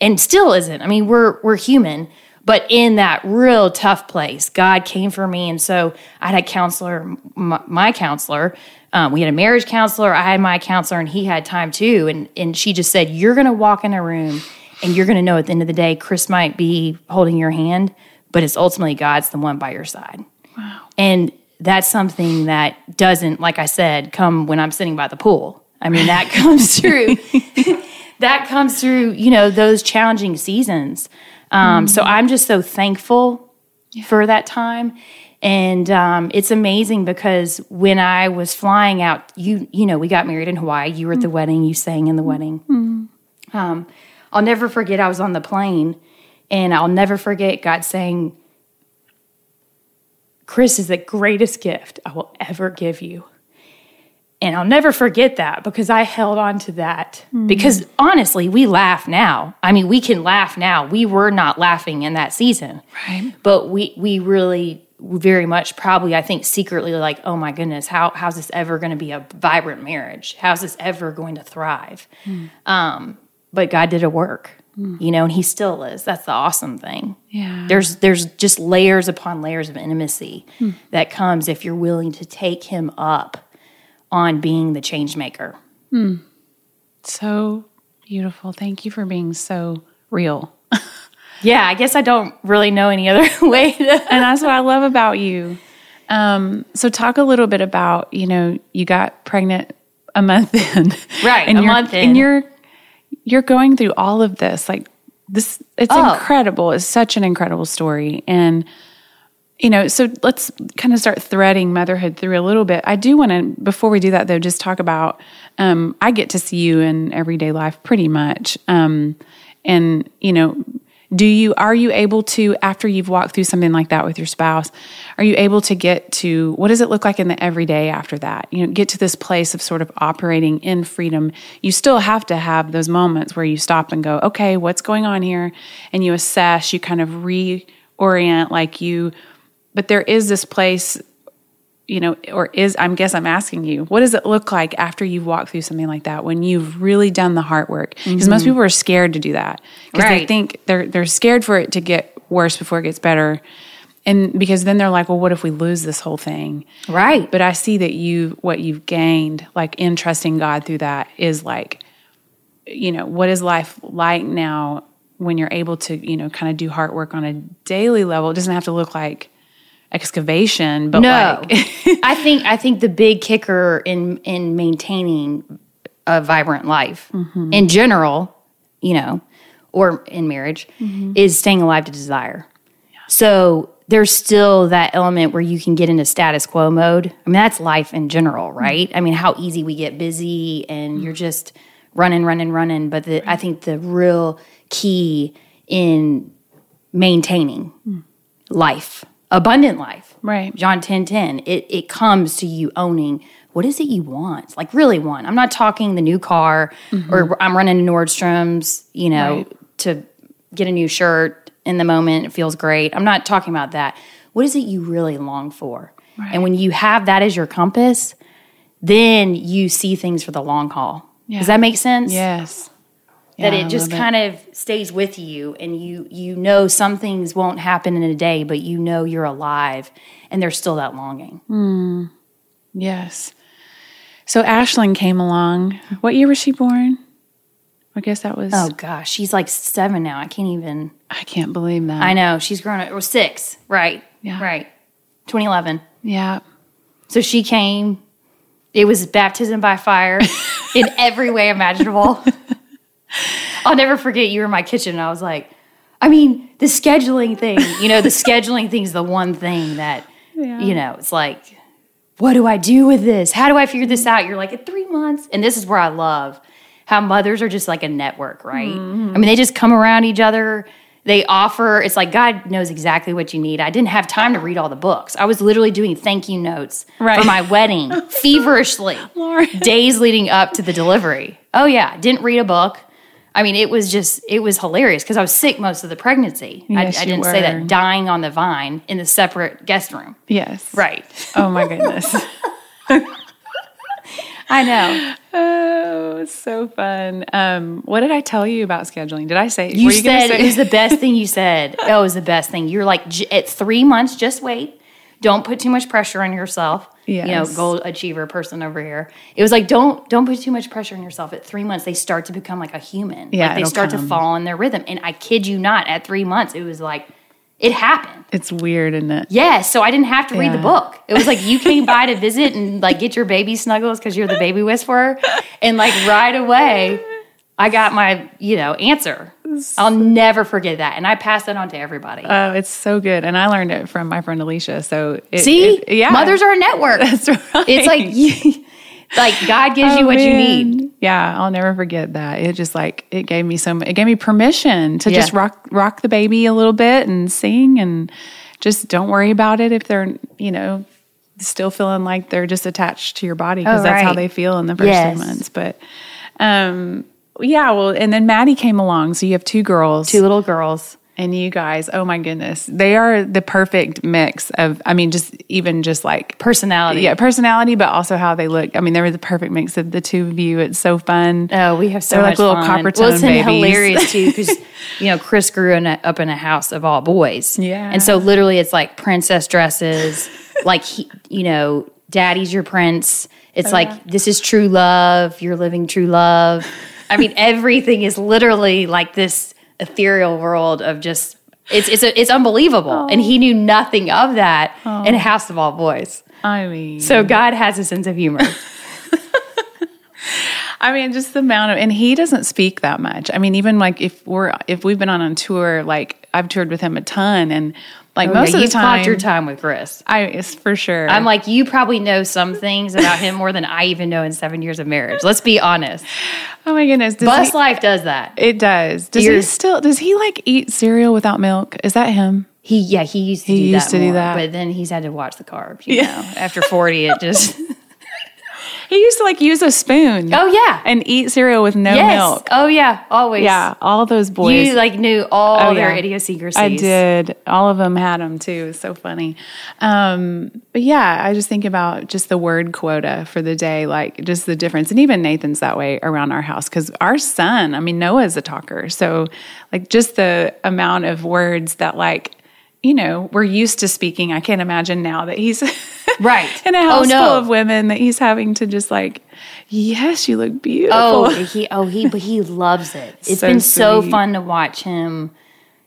And still isn't. I mean, we're we're human, but in that real tough place, God came for me. And so I had a counselor, my, my counselor. Um, we had a marriage counselor. I had my counselor, and he had time too. And and she just said, "You're going to walk in a room, and you're going to know at the end of the day, Chris might be holding your hand, but it's ultimately God's the one by your side." Wow. And that's something that doesn't, like I said, come when I'm sitting by the pool. I mean, that comes [LAUGHS] through. [LAUGHS] that comes through, you know, those challenging seasons. Um, So I'm just so thankful for that time. And um, it's amazing because when I was flying out, you you know, we got married in Hawaii. You were at the wedding. You sang in the wedding. Um, I'll never forget. I was on the plane, and I'll never forget God saying, "Chris is the greatest gift I will ever give you." And I'll never forget that because I held on to that. Hmm. Because honestly, we laugh now. I mean, we can laugh now. We were not laughing in that season. Right. But we we really very much probably I think secretly like, oh my goodness, how how's this ever going to be a vibrant marriage? How's this ever going to thrive? Hmm. Um, but God did a work, hmm. you know, and He still is. That's the awesome thing. Yeah. There's there's just layers upon layers of intimacy that comes if you're willing to take Him up on being the change maker. So beautiful. Thank you for being so real. [LAUGHS] Yeah, I guess I don't really know any other [LAUGHS] way to. [LAUGHS] and that's what I love about you. Um, so talk a little bit about, you know, you got pregnant a month in. Right, and a month in. And you're you're going through all of this. Like this it's Oh. incredible. It's such an incredible story. And you know, so let's kind of start threading motherhood through a little bit. I do want to, before we do that though, just talk about. Um, I get to see you in everyday life pretty much, um, and you know, do you are you able to after you've walked through something like that with your spouse, are you able to get to what does it look like in the everyday after that? You know, get to this place of sort of operating in freedom. You still have to have those moments where you stop and go, okay, what's going on here, and you assess. You kind of reorient, like you but there is this place you know or is i'm guess i'm asking you what does it look like after you've walked through something like that when you've really done the heart work? Because most mm-hmm. people are scared to do that. Because they think they're they're scared for it to get worse before it gets better. And because then they're like well what if we lose this whole thing? Right. but i see that you what you've gained like in trusting god through that is like you know what is life like now when you're able to you know kind of do heart work on a daily level? It doesn't have to look like excavation but No, like [LAUGHS] I think I think the big kicker in in maintaining a vibrant life mm-hmm. in general, you know, or in marriage, mm-hmm. is staying alive to desire. So there's still that element where you can get into status quo mode. I mean, that's life in general, mm. right? I mean, how easy we get busy and you're mm. just running, running, running. But the, I think the real key in maintaining mm. life, abundant life, Right. John 10 10, it, it comes to you owning what is it you want? Like, really want. I'm not talking the new car mm-hmm. or I'm running to Nordstrom's, you know, Right. to get a new shirt in the moment. It feels great. I'm not talking about that. What is it you really long for? And when you have that as your compass, then you see things for the long haul. Yeah. Does that make sense? Yes. That it just kind of stays with you and you you know some things won't happen in a day but you know you're alive and there's still that longing hmm. Yes. So Ashlyn came along. What year was she born? I guess that was. oh gosh she's like seven now i can't even I can't believe that. i know she's grown up or six right Yeah. right 2011 Yeah. so she came it was baptism by fire [LAUGHS] in every way imaginable [LAUGHS] [LAUGHS] i'll never forget you were in my kitchen and i was like i mean the scheduling thing you know the [LAUGHS] scheduling thing is the one thing that you know it's like what do i do with this? How do i figure this out? You're like at three months. And this is where i love how mothers are just like a network right? Mm-hmm. I mean they just come around each other. They offer it's like god knows exactly what you need. I didn't have time to read all the books. I was literally doing thank you notes Right. for my wedding [LAUGHS] feverishly. Days leading up to the delivery. Oh yeah. Didn't read a book I mean, it was just, it was hilarious because I was sick most of the pregnancy. Yes, I, I you didn't say that, dying on the vine in the separate guest room. Yes. Right. Oh my goodness. [LAUGHS] I know. oh, so fun. Um, what did I tell you about scheduling? Did I say? You, were gonna said say- it was the best thing you said. Oh, it was the best thing. You're like, j- at three months, just wait. Don't put too much pressure on yourself. You know, goal achiever person over here. It was like, don't don't put too much pressure on yourself. At three months, they start to become like a human. Yeah, like they start to fall in their rhythm. And I kid you not, at three months, it was like, it happened. It's weird, isn't it? Yes, so I didn't have to read the book. It was like you came by to [LAUGHS] visit and like get your baby snuggles because you're the baby whisperer, and like right away, I got my you know answer. I'll never forget that, and I pass that on to everybody. Oh, it's so good, and I learned it from my friend Alicia. So it, See, it- yeah, mothers are a network. [LAUGHS] That's right. It's like you, [LAUGHS] like God gives you Oh, what you need. Yeah, I'll never forget that. It just like it gave me some. It gave me permission to Yeah. just rock rock the baby a little bit and sing, and just don't worry about it if they're you know still feeling like they're just attached to your body because Oh, that's how they feel in the first Yes. three months. But um, yeah, well, and then Maddie came along, so you have two girls. Two little girls. And you guys, oh my goodness, they are the perfect mix of, I mean, just even just like Personality. yeah, personality, but also how they look. I mean, they were the perfect mix of the two of you. It's so fun. Oh, we have so They're much like little fun. copper well, it's tone babies. hilarious too [LAUGHS] because you know Chris grew in a, up in a house of all boys. Yeah. and so literally it's like princess dresses, [LAUGHS] like he, you know, daddy's your prince. It's Uh-huh. like this is true love. You're living true love. I mean, everything is literally like this ethereal world of just. It's it's a, it's unbelievable, and he knew nothing of that oh. in a house of all boys. I mean, So God has a sense of humor. [LAUGHS] [LAUGHS] I mean, just the amount of, and he doesn't speak that much. I mean, even like if we're, if we've been on a tour, like I've toured with him a ton and like most Oh, Yeah, of the clocked time, your time with Chris. I, it's for sure. I'm like, you probably know some things about him more than I even know in seven years of marriage. Let's be honest. oh my goodness. Does Bus he- life does that. it does. Does he You're- still, does he like eat cereal without milk? Is that him? He yeah, he used to He do used that to do that. but then he's had to watch the carbs. You know, after forty, it just [LAUGHS] He used to like use a spoon. oh yeah, and eat cereal with no yes, milk. oh yeah, always. Yeah, all those boys. you like knew all Oh, their yeah. idiosyncrasies. I did. All of them had them too. It was so funny. Um, but yeah, I just think about just the word quota for the day, like just the difference. And even Nathan's that way around our house because our son, I mean, Noah's a talker. So, like, just the amount of words that, like, you know, we're used to speaking. I can't imagine now that he's [LAUGHS] Right. [LAUGHS] in a Oh, house no. full of women that he's having to just like, yes, you look beautiful. Oh, he oh he but he loves it. [LAUGHS] It's So been so fun to watch him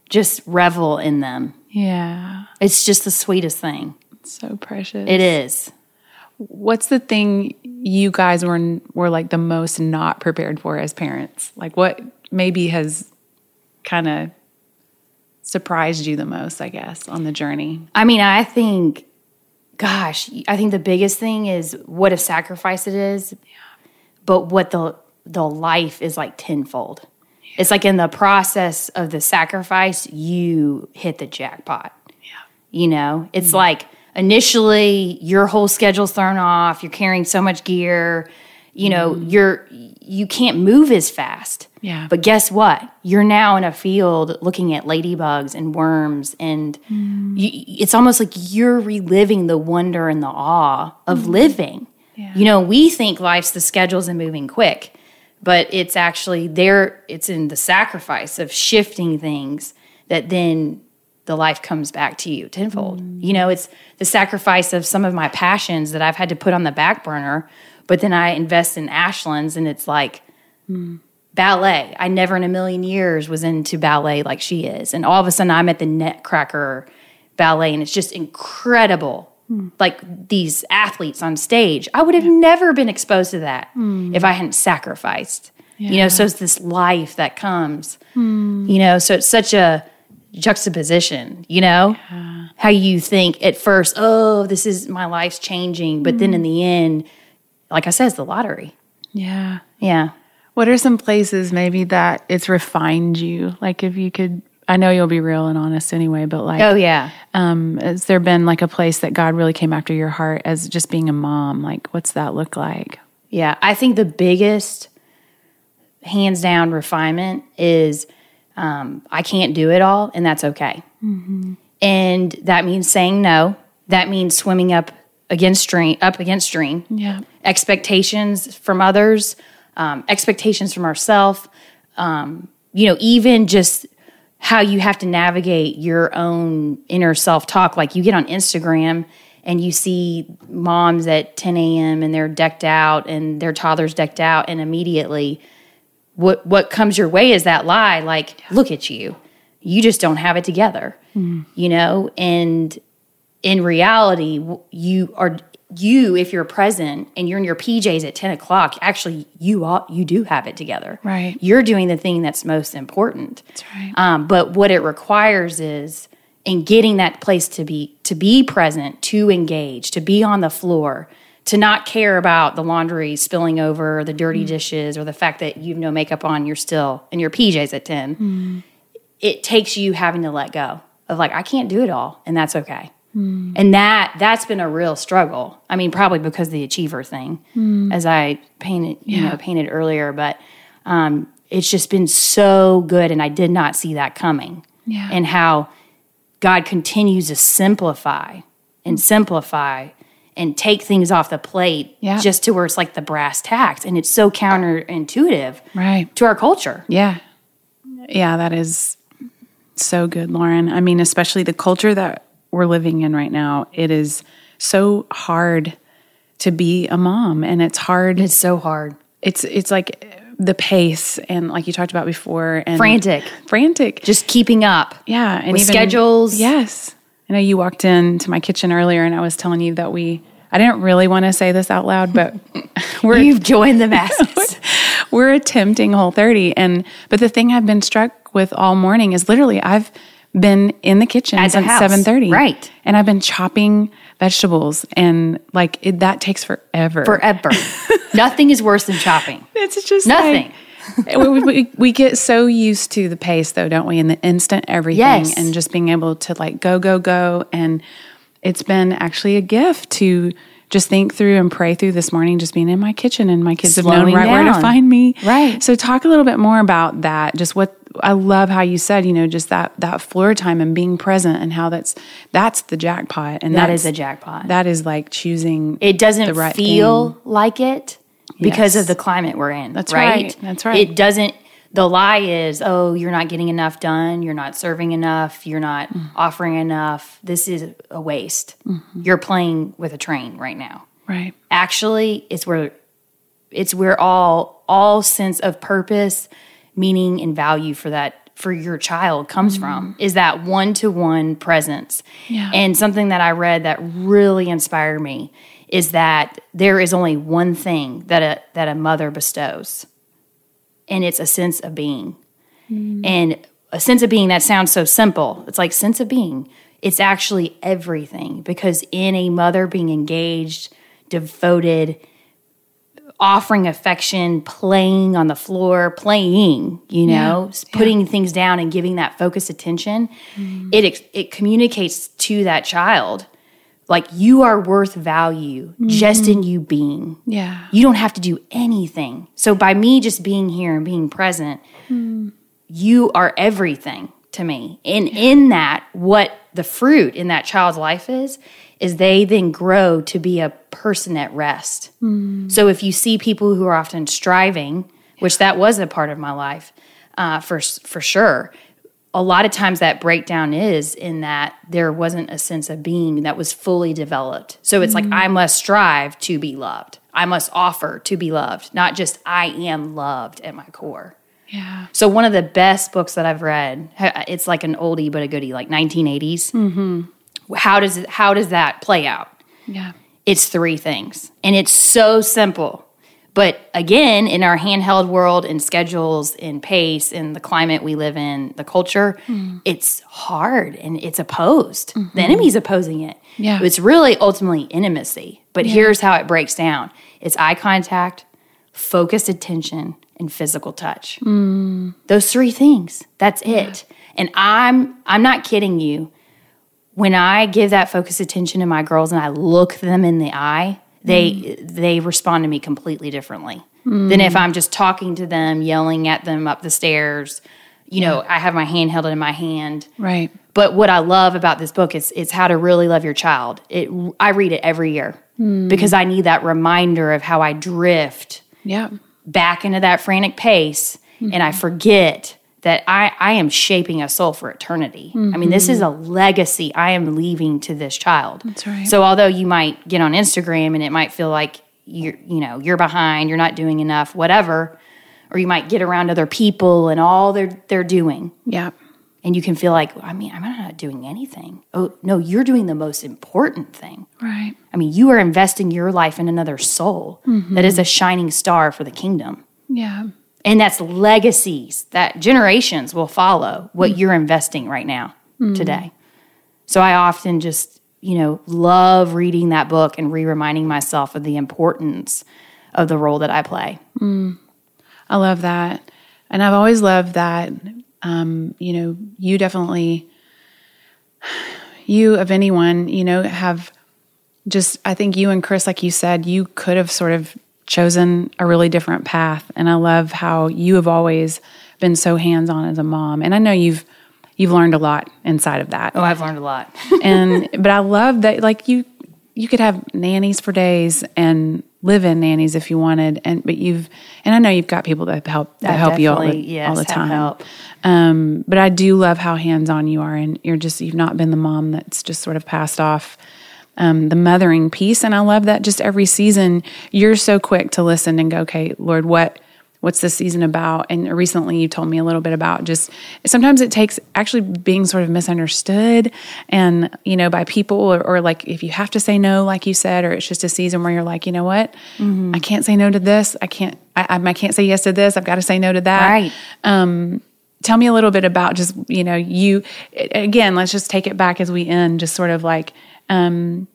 just revel in them. yeah, It's just the sweetest thing. so precious. It is. What's the thing you guys were were like the most not prepared for as parents? Like what maybe has kind of surprised you the most, I guess, on the journey? I mean, I think gosh, I think the biggest thing is what a sacrifice it is. But what the the life is like tenfold. It's like in the process of the sacrifice, you hit the jackpot. Yeah. You know, it's mm-hmm. like initially your whole schedule's thrown off, you're carrying so much gear, you know, mm-hmm. you're you can't move as fast. Yeah. But guess what? You're now in a field looking at ladybugs and worms and mm. you, it's almost like you're reliving the wonder and the awe of mm. living. Yeah. You know, we think life's the schedules and moving quick, but it's actually there it's in the sacrifice of shifting things that then the life comes back to you tenfold. Mm. You know, it's the sacrifice of some of my passions that I've had to put on the back burner, but then I invest in Ashlyn's and it's like ballet. I never in a million years was into ballet like she is. And all of a sudden I'm at the Nutcracker ballet and it's just incredible. Hmm. Like these athletes on stage. I would have never been exposed to that hmm. if I hadn't sacrificed. You know, so it's this life that comes. Hmm. You know, so it's such a juxtaposition, you know? How you think at first, oh, this is my life's changing, but then in the end, like I said, it's the lottery. Yeah. Yeah. What are some places maybe that it's refined you? Like if you could I know you'll be real and honest anyway, but like Oh yeah. um has there been like a place that God really came after your heart as just being a mom? Like what's that look like? Yeah, I think the biggest, hands down, refinement is um, I can't do it all, and that's okay. And that means saying no. That means swimming up against stream, up against stream. Yeah. Expectations from others, um, expectations from ourselves. Um, you know, even just how you have to navigate your own inner self talk. Like you get on Instagram and you see moms at 10 a.m. and they're decked out and their toddlers decked out, and immediately what what comes your way is that lie like look at you you just don't have it together you know and in reality you are you if you're present and you're in your pjs at 10 o'clock actually you all you do have it together Right. you're doing the thing that's most important That's right. um, but what it requires is in getting that place to be to be present, to engage, to be on the floor, to not care about the laundry spilling over, the dirty Mm. dishes, or the fact that you have no makeup on, you're still in your PJs at ten. Mm. It takes you having to let go of like I can't do it all, and that's okay. Mm. And that that's been a real struggle. I mean, probably because of the achiever thing, as I painted you Mm. Yeah. know painted earlier, but um, it's just been so good, and I did not see that coming. Yeah. And how God continues to simplify and simplify and take things off the plate Yeah. just to where it's like the brass tacks. And it's so counterintuitive Right. to our culture. Yeah. Yeah, that is so good, Lauren. I mean, especially the culture that we're living in right now, it is so hard to be a mom and it's hard It's so hard. it's it's like the pace and like you talked about before and Frantic. frantic Just keeping up. yeah and with schedules. yes i know you walked into my kitchen earlier and i was telling you that we i didn't really want to say this out loud but [LAUGHS] we're You've joined the masses. [LAUGHS] we're attempting whole 30 and but the thing i've been struck with all morning is literally i've been in the kitchen At since 7.30 Right. and i've been chopping vegetables and like it, that takes forever Forever. [LAUGHS] Nothing is worse than chopping. it's just Nothing. like- we, we, we get so used to the pace though don't we and the instant everything Yes. and just being able to like go go go and it's been actually a gift to just think through and pray through this morning just being in my kitchen and my kids have known Slowing right where to find me Right. so talk a little bit more about that just what i love how you said you know just that that floor time and being present and how that's that's the jackpot and that's is a jackpot. that is like choosing it doesn't right feel thing. like it because Yes. of the climate we're in. That's right. right. That's right. It doesn't. The lie is, oh, you're not getting enough done. You're not serving enough. You're not Mm. offering enough. This is a waste. Mm-hmm. You're playing with a train right now. right Actually, it's where it's where all all sense of purpose, meaning, and value for that for your child comes mm-hmm. from is that one to one presence. Yeah. And something that I read that really inspired me is that there is only one thing that a that a mother bestows, and it's a sense of being. Mm. And a sense of being that sounds so simple. It's like sense of being. It's actually everything because in a mother being engaged, devoted, offering affection, playing on the floor, playing, you know, putting things down and giving that focused attention, mm-hmm. it ex- it communicates to that child like you are worth value just in mm-hmm. you being. Yeah. You don't have to do anything. So by me just being here and being present, hmm. you are everything to me. And in that, what the fruit in that child's life is, is they then grow to be a person at rest. So if you see people who are often striving, which that was a part of my life uh, for for sure, a lot of times that breakdown is in that there wasn't a sense of being that was fully developed. So it's like I must strive to be loved. I must offer to be loved, not just I am loved at my core. Yeah. So one of the best books that I've read, it's like an oldie but a goodie, like 1980s. Mm-hmm. How does it, how does that play out? Yeah. It's three things, and it's so simple. But again, in our handheld world, in schedules, in pace, in the climate we live in, the culture, hmm. it's hard and it's opposed. The mm-hmm. enemy's opposing it. Yeah. It's really ultimately intimacy. But here's how it breaks down it's eye contact, focused attention, and physical touch. Hmm. Those three things. That's it. And I'm I'm not kidding you. When I give that focused attention to my girls and I look them in the eye, they mm. they respond to me completely differently than if mm. I'm just talking to them, yelling at them up the stairs. You know, I have my hand held in my hand. Right. But what I love about this book is it's how to really love your child. It I read it every year mm. because I need that reminder of how I drift Yeah. back into that frantic pace mm-hmm. and I forget that I, I am shaping a soul for eternity. I mean, this is a legacy I am leaving to this child. That's right. So although you might get on Instagram and it might feel like you're you know, you're behind, you're not doing enough, whatever, or you might get around other people and all they're they're doing Yeah. and you can feel like, I mean, I'm not doing anything. Oh, no, you're doing the most important thing. Right. I mean, you are investing your life in another soul that is a shining star for the kingdom. Yeah. And that's legacies that generations will follow what mm. you're investing right now, mm. today. So I often just, you know, love reading that book and re reminding myself of the importance of the role that I play. Mm. I love that. And I've always loved that. Um, you know, you definitely, you of anyone, you know, have just, I think you and Chris, like you said, you could have sort of chosen a really different path. And I love how you have always been so hands on as a mom. And I know you've, you've learned a lot inside of that Oh, I've learned a lot. [LAUGHS] and but I love that like you you could have nannies for days and live in nannies if you wanted and but you've and I know you've got people that help that help you all the, yes, all the time. help. Um, but I do love how hands on you are and you're just you've not been the mom that's just sort of passed off um, the mothering piece. And I love that just every season you're so quick to listen and go okay Lord what what's this season about? And recently you told me a little bit about just sometimes it takes actually being sort of misunderstood and you know by people or, or like if you have to say no like you said or it's just a season where you're like you know what? I can't say no to this. I can't I, I, I can't say yes to this. I've got to say no to that. Right. um, tell me a little bit about just you know you again let's just take it back as we end just sort of like um,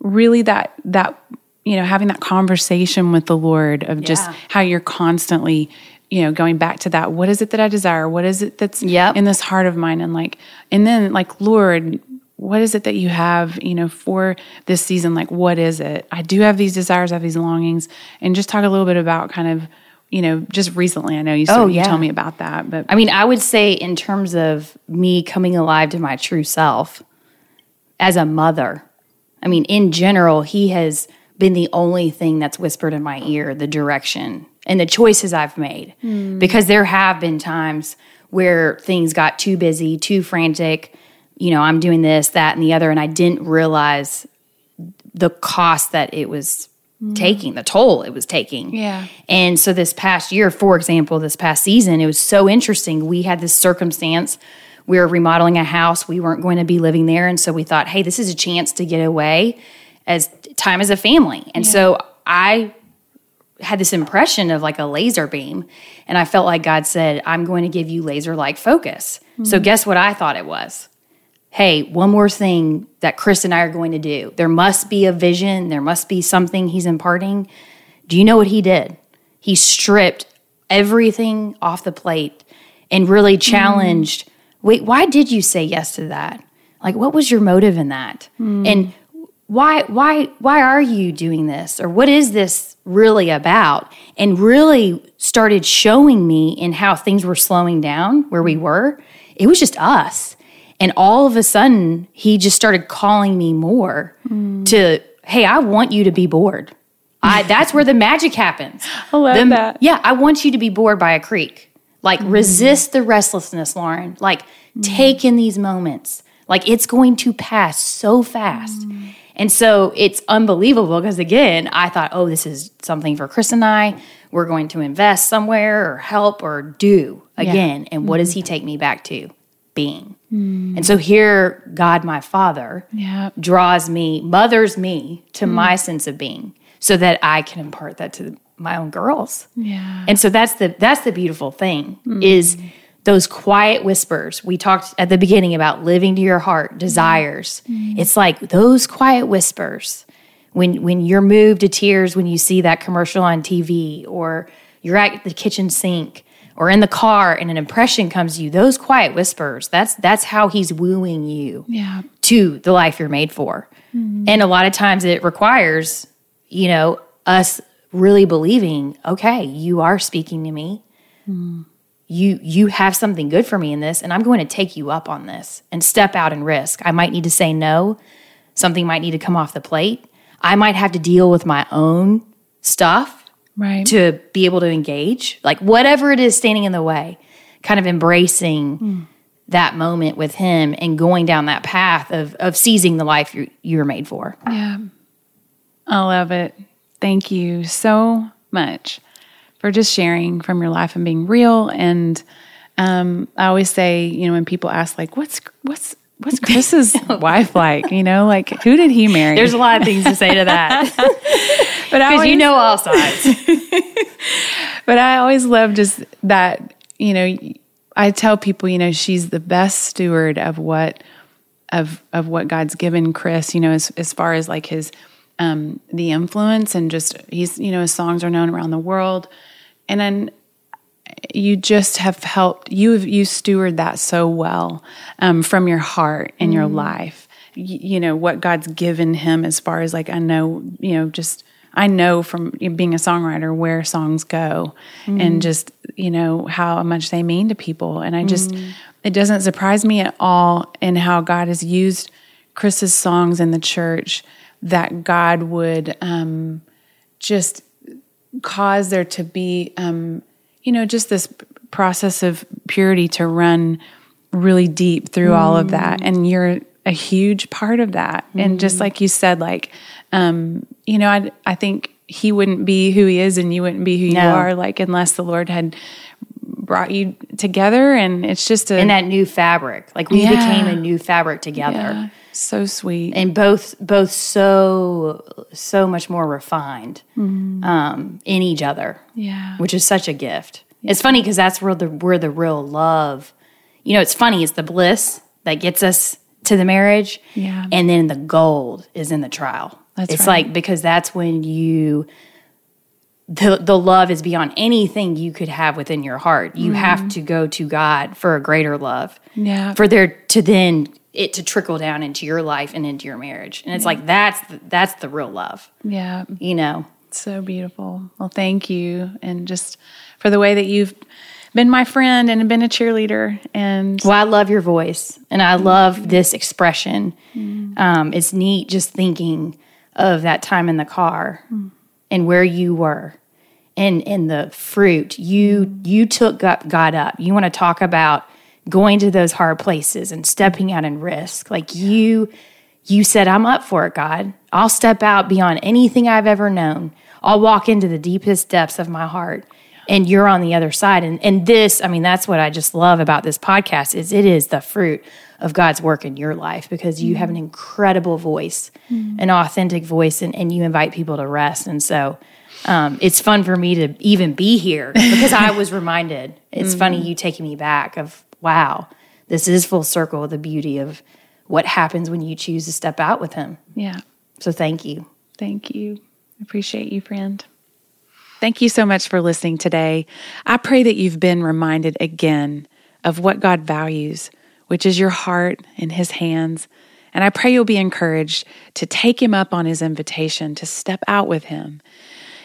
really that that you know having that conversation with the lord of just Yeah. how you're constantly you know going back to that what is it that i desire what is it that's Yep. in this heart of mine and like and then like lord what is it that you have you know for this season like what is it i do have these desires i have these longings and just talk a little bit about kind of you know just recently i know you, Oh, of- you yeah. told me about that but I mean, I would say, in terms of me coming alive to my true self as a mother, I mean, in general, he has been the only thing that's whispered in my ear the direction and the choices I've made. Hmm. Because there have been times where things got too busy, too frantic. You know, I'm doing this, that, and the other, and I didn't realize the cost that it was hmm. taking, the toll it was taking. Yeah. And so this past year, for example, this past season, it was so interesting. We had this circumstance. We were remodeling a house. We weren't going to be living there. And so we thought, hey, this is a chance to get away as time as a family. And so I had this impression of like a laser beam. And I felt like God said, I'm going to give you laser like focus. So, mm-hmm. guess what I thought it was? Hey, one more thing that Chris and I are going to do. There must be a vision, there must be something he's imparting. Do you know what he did? He stripped everything off the plate and really mm-hmm. challenged wait, why did you say yes to that? Like, what was your motive in that? Hmm. And why why why are you doing this? Or what is this really about? And really started showing me in how things were slowing down where we were. It was just us. And all of a sudden he just started calling me more hmm. to hey i want you to be bored. I, that's where the magic happens. [LAUGHS] I love The- that. yeah i want you to be bored by a creek like mm-hmm. resist the restlessness lauren like mm-hmm. take in these moments like it's going to pass so fast mm-hmm. and so it's unbelievable because again, I thought, oh, this is something for Chris and I. We're going to invest somewhere or help or do again. And what does he take me back to? Being. And so here, God, my Father, Yeah. draws me, mothers me to my sense of being so that I can impart that to my own girls. Yeah. And so that's the that's the beautiful thing is those quiet whispers. We talked at the beginning about living to your heart, desires. Mm-hmm. It's like those quiet whispers when when you're moved to tears when you see that commercial on TV or you're at the kitchen sink or in the car and an impression comes to you. Those quiet whispers, that's that's how he's wooing you Yeah. to the life you're made for. Mm-hmm. And a lot of times it requires, you know, us really believing, okay, you are speaking to me. You you have something good for me in this and I'm going to take you up on this and step out and risk. I might need to say no. Something might need to come off the plate. I might have to deal with my own stuff Right. to be able to engage, like whatever it is standing in the way, kind of embracing hmm. that moment with him and going down that path of of seizing the life you you're made for. Yeah. I love it. Thank you so much for just sharing from your life and being real. And um, I always say, you know, when people ask, like, what's what's what's Chris's [LAUGHS] wife like? You know, like who did he marry? There's a lot of things to say to that [LAUGHS] [LAUGHS] but because you know all sides. But I always love just that, you know, I tell people, you know, she's the best steward of what of of what God's given Chris, you know, as as far as like his um the influence and just he's, you know, his songs are known around the world. And then you just have helped you have you steward that so well um, from your heart and your life. Y- you know what god's given him as far as like i know you know just i know from being a songwriter where songs go and just you know how much they mean to people. And i just it doesn't surprise me at all in how god has used chris's songs in the church that god would um, just cause there to be um, you know just this process of purity to run really deep through all of that. And you're a huge part of that. And just like you said like um, you know I, I think he wouldn't be who he is and you wouldn't be who you are like unless the lord had brought you together. And it's just a in that new fabric, like we Yeah. became a new fabric together. yeah, so sweet and both both so so much more refined um, in each other, yeah which is such a gift. It's funny because that's where the where the real love. You know, it's funny. It's the bliss that gets us to the marriage, Yeah. and then the gold is in the trial. That's it's right. like because that's when you the the love is beyond anything you could have within your heart. You have to go to God for a greater love yeah for there to then it to trickle down into your life and into your marriage. And it's like that's the, that's the real love. Yeah. You know? So beautiful. Well, thank you. And just for the way that you've been my friend and been a cheerleader. And well i love your voice and i love this expression. Um, it's neat just thinking of that time in the car and where you were and and the fruit. You you took up god up. You want to talk about going to those hard places and stepping out and risk. Like you you said i'm up for it god. I'll step out beyond anything i've ever known. I'll walk into the deepest depths of my heart and you're on the other side. And and this i mean that's what i just love about this podcast is it is the fruit of God's work in your life because you have an mm-hmm. incredible voice, mm-hmm. an authentic voice, and, and you invite people to rest. And so um, it's fun for me to even be here because I was reminded. It's funny mm-hmm. you taking me back of, wow, this is full circle, the beauty of what happens when you choose to step out with Him. Yeah. So thank you. Thank you. Appreciate you, friend. Thank you so much for listening today. I pray that you've been reminded again of what God values, which is your heart in His hands. And I pray you'll be encouraged to take Him up on His invitation to step out with Him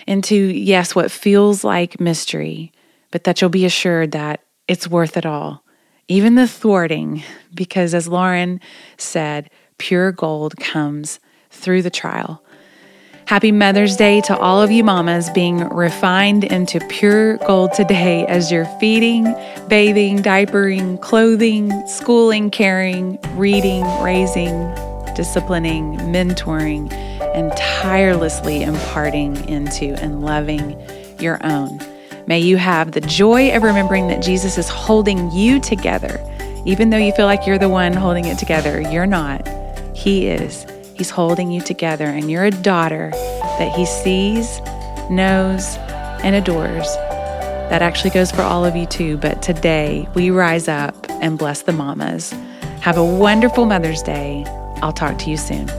into, yes, what feels like mystery, but that you'll be assured that it's worth it all. Even the thwarting, because as Lauren said, pure gold comes through the trial. Happy Mother's Day to all of you mamas being refined into pure gold today as you're feeding, bathing, diapering, clothing, schooling, caring, reading, raising, disciplining, mentoring, and tirelessly imparting into and loving your own. May you have the joy of remembering that Jesus is holding you together. Even though you feel like you're the one holding it together, you're not. He is. He's holding you together, and you're a daughter that He sees, knows, and adores. That actually goes for all of you too. But today, we rise up and bless the mamas. Have a wonderful Mother's Day. I'll talk to you soon.